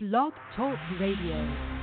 Blog Talk Radio.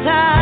Time.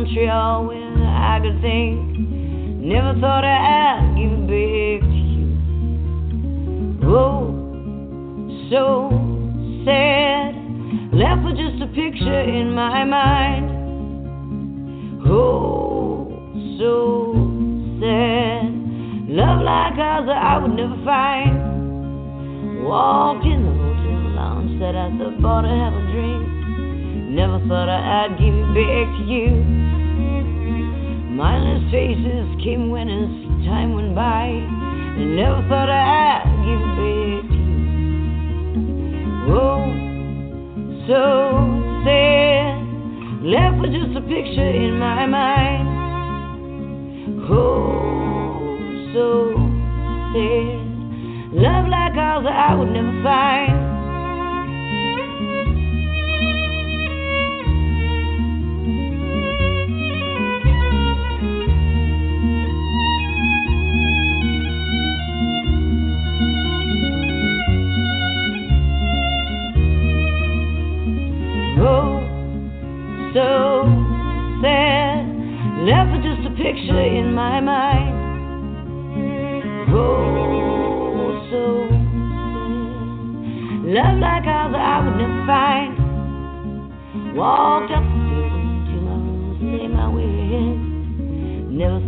Montreal when I could think. Never thought I'd give it back to you. Oh, so sad. Left with just a picture in my mind. Oh, so sad. Love like ours I would never find. Walked in the hotel said I thought I'd have a drink. Never thought I'd give it back to you. Mindless faces came when as time went by. Never thought I'd give it back to you. Oh, so sad. Left with just a picture in my mind. Oh, so sad. Love like ours I would never find.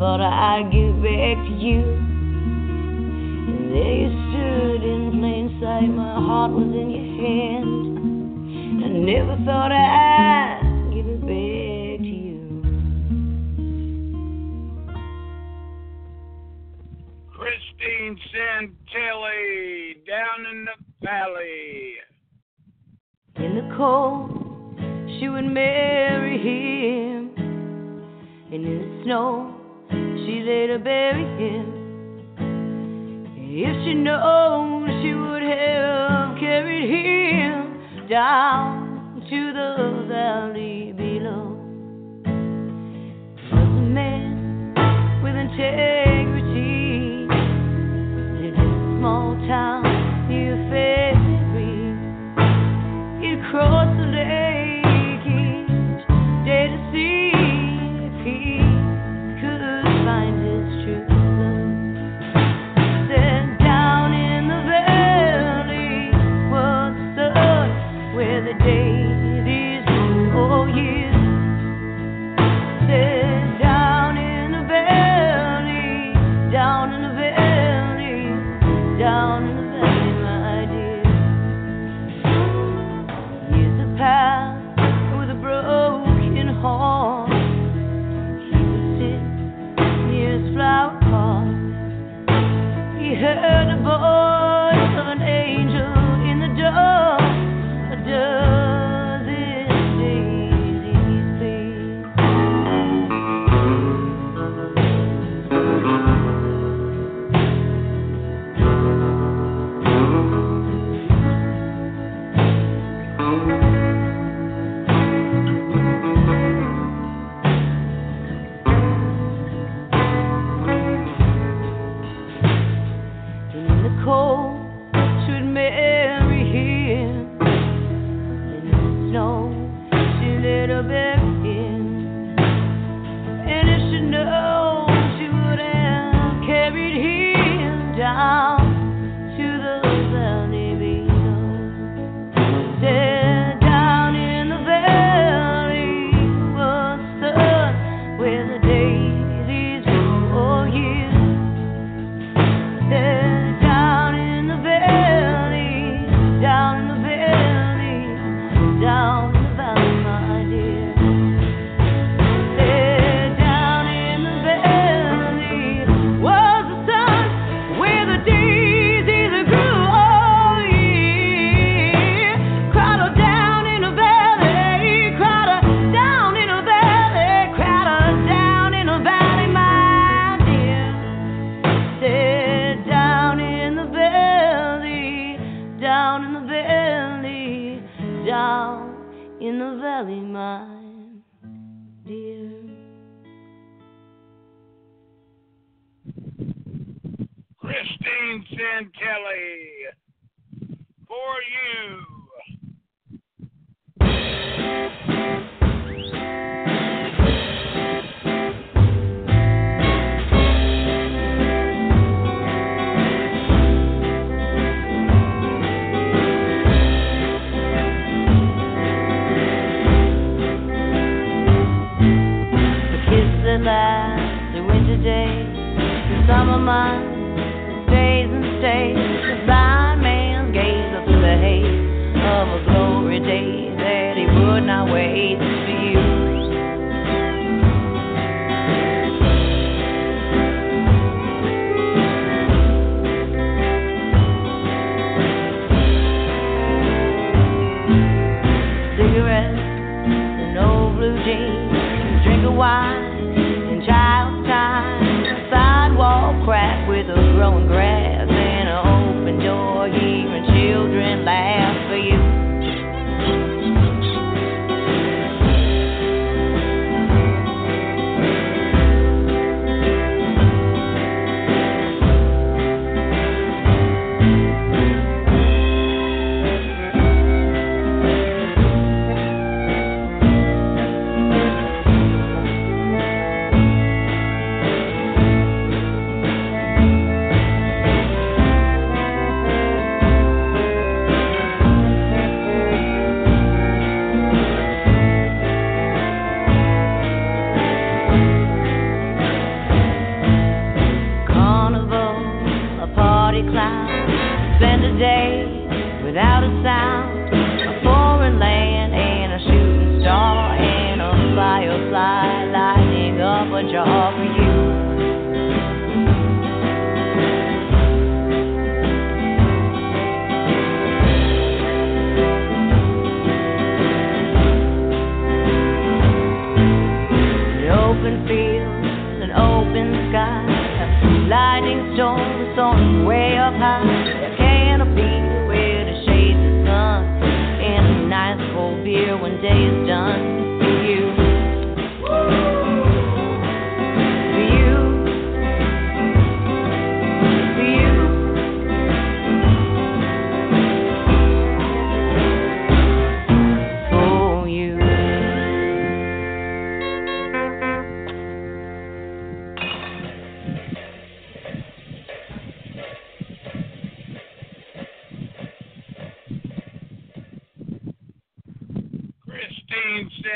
Thought I'd give back to you. And there you stood in plain sight. My heart was in your hand. I never thought I'd give it back to you. Christine Santelli down in the valley. In the cold, she would marry him. And in the snow, she later bury him. If she knows she would have carried him down to the valley below. Was a man with integrity, in a small town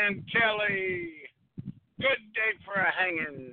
Christine Kelly. Good day for a hanging.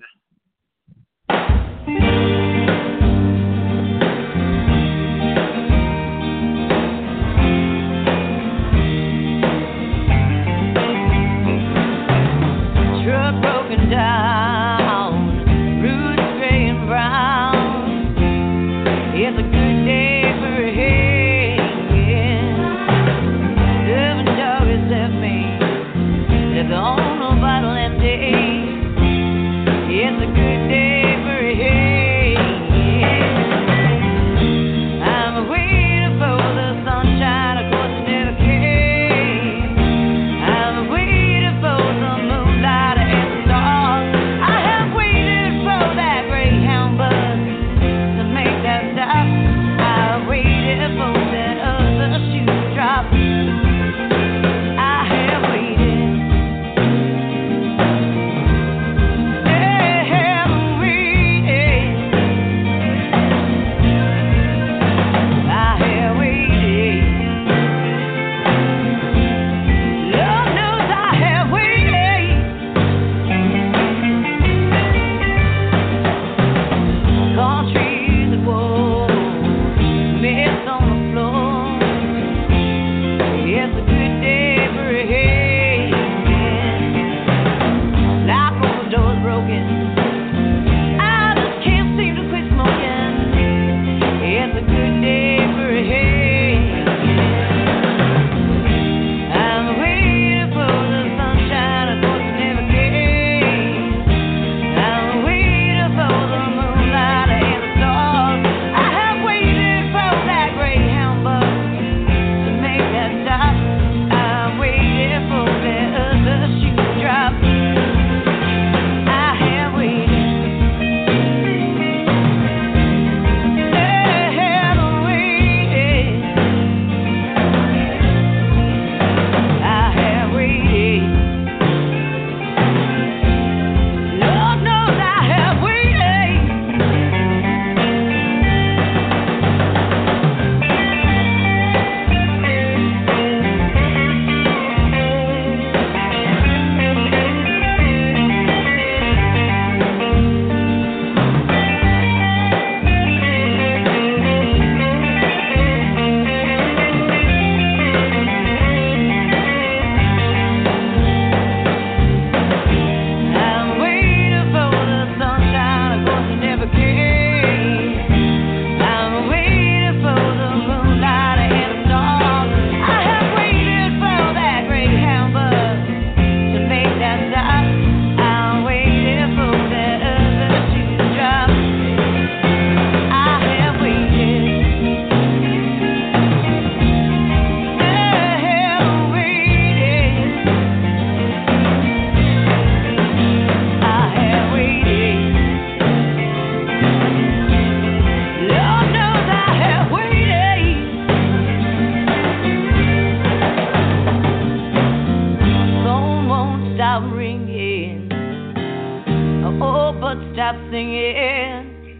stop singing.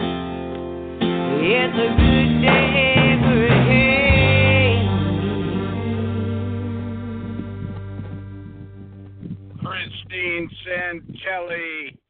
It's a good day for him. Christine Santelli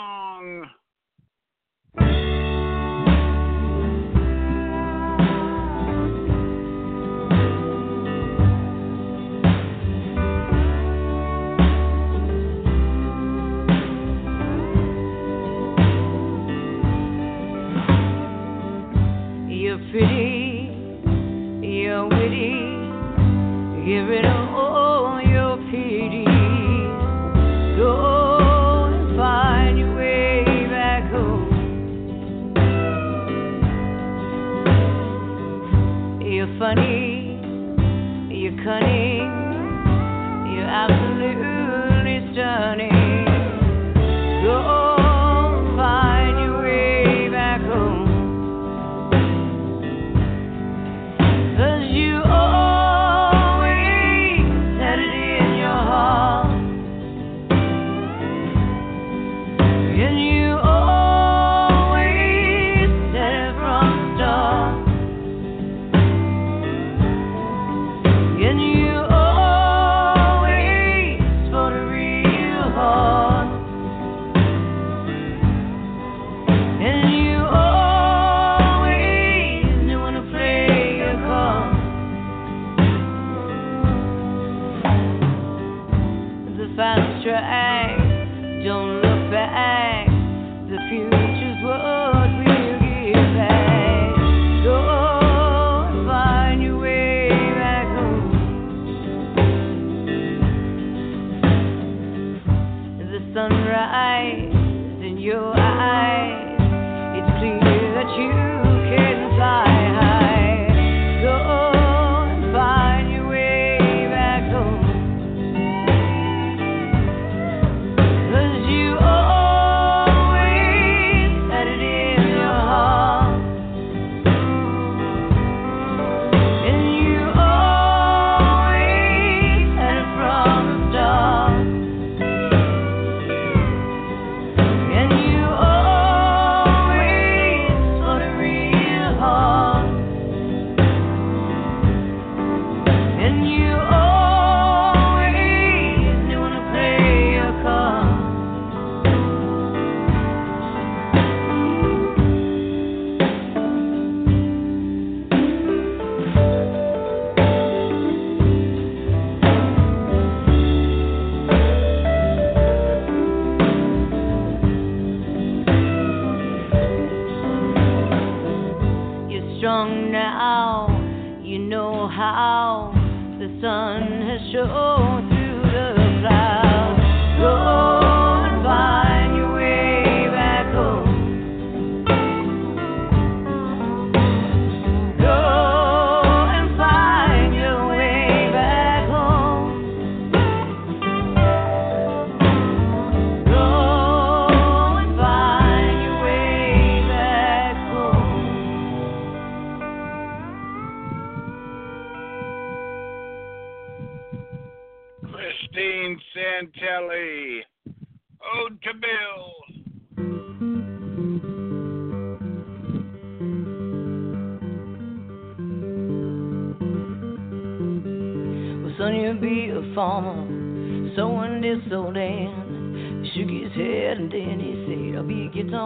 Aww.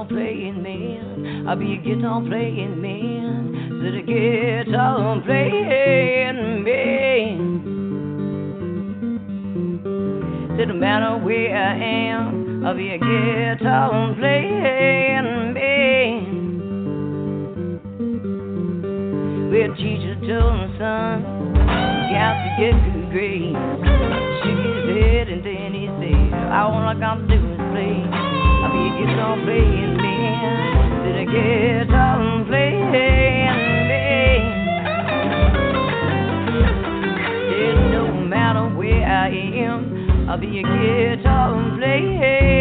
Guitar playing man. I'll be a guitar playing man. Said a guitar playing man. Said no matter where I am, I'll be a guitar playing man. Well, teacher told my son, you got to get good grades. His head and then he said, all I got to do is play. I'll be a guitar playing man. Said no matter where I am, I'll be a guitar playing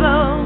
Red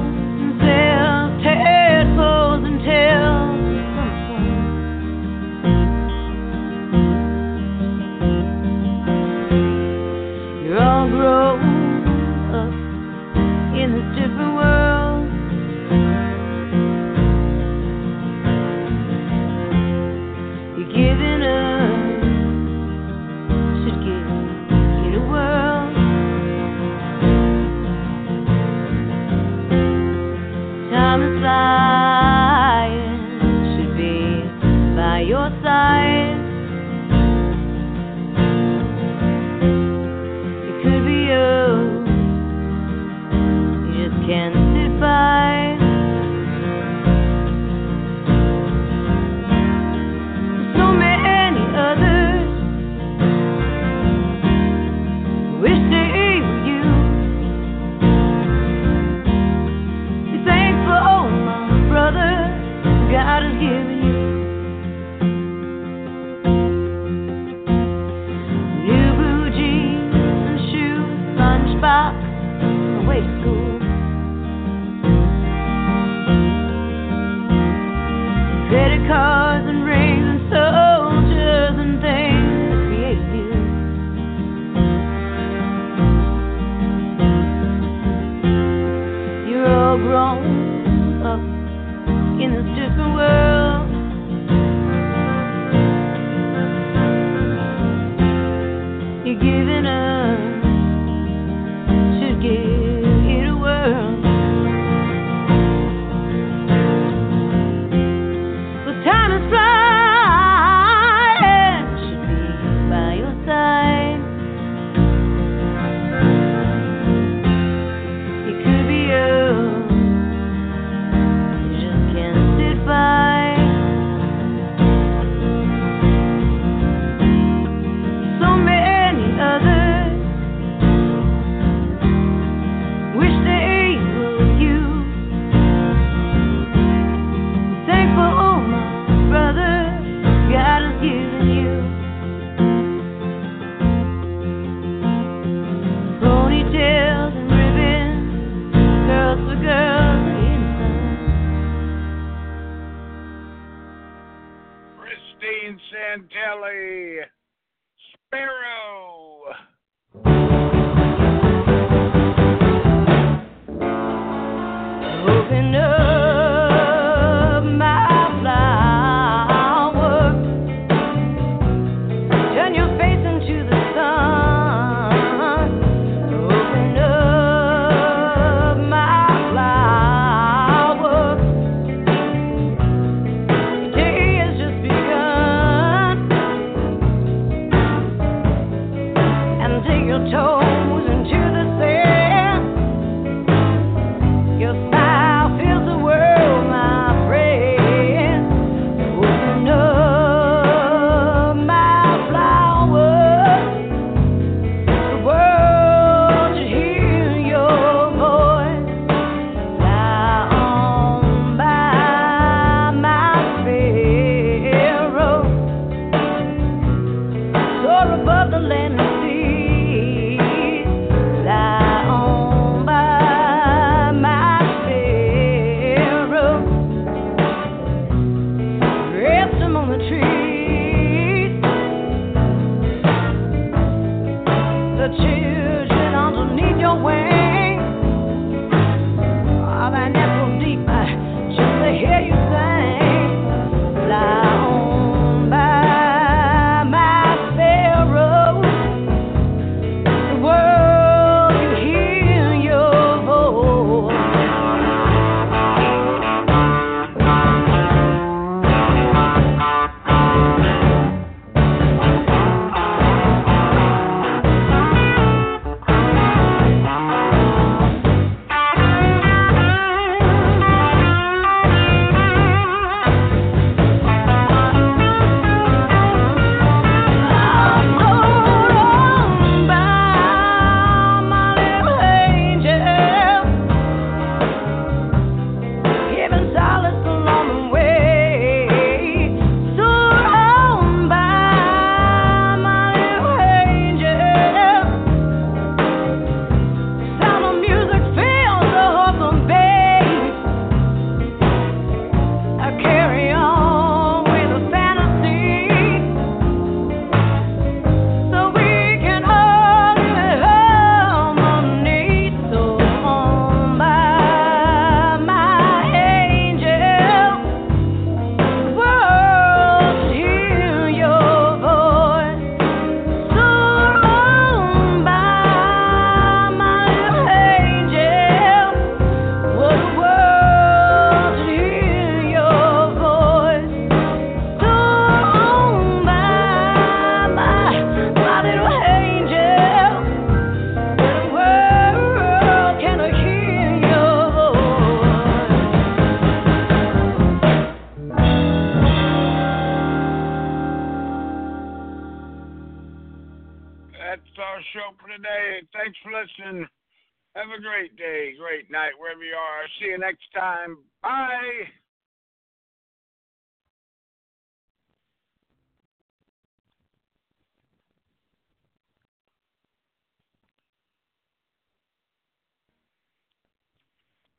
Santelli, Sparrow.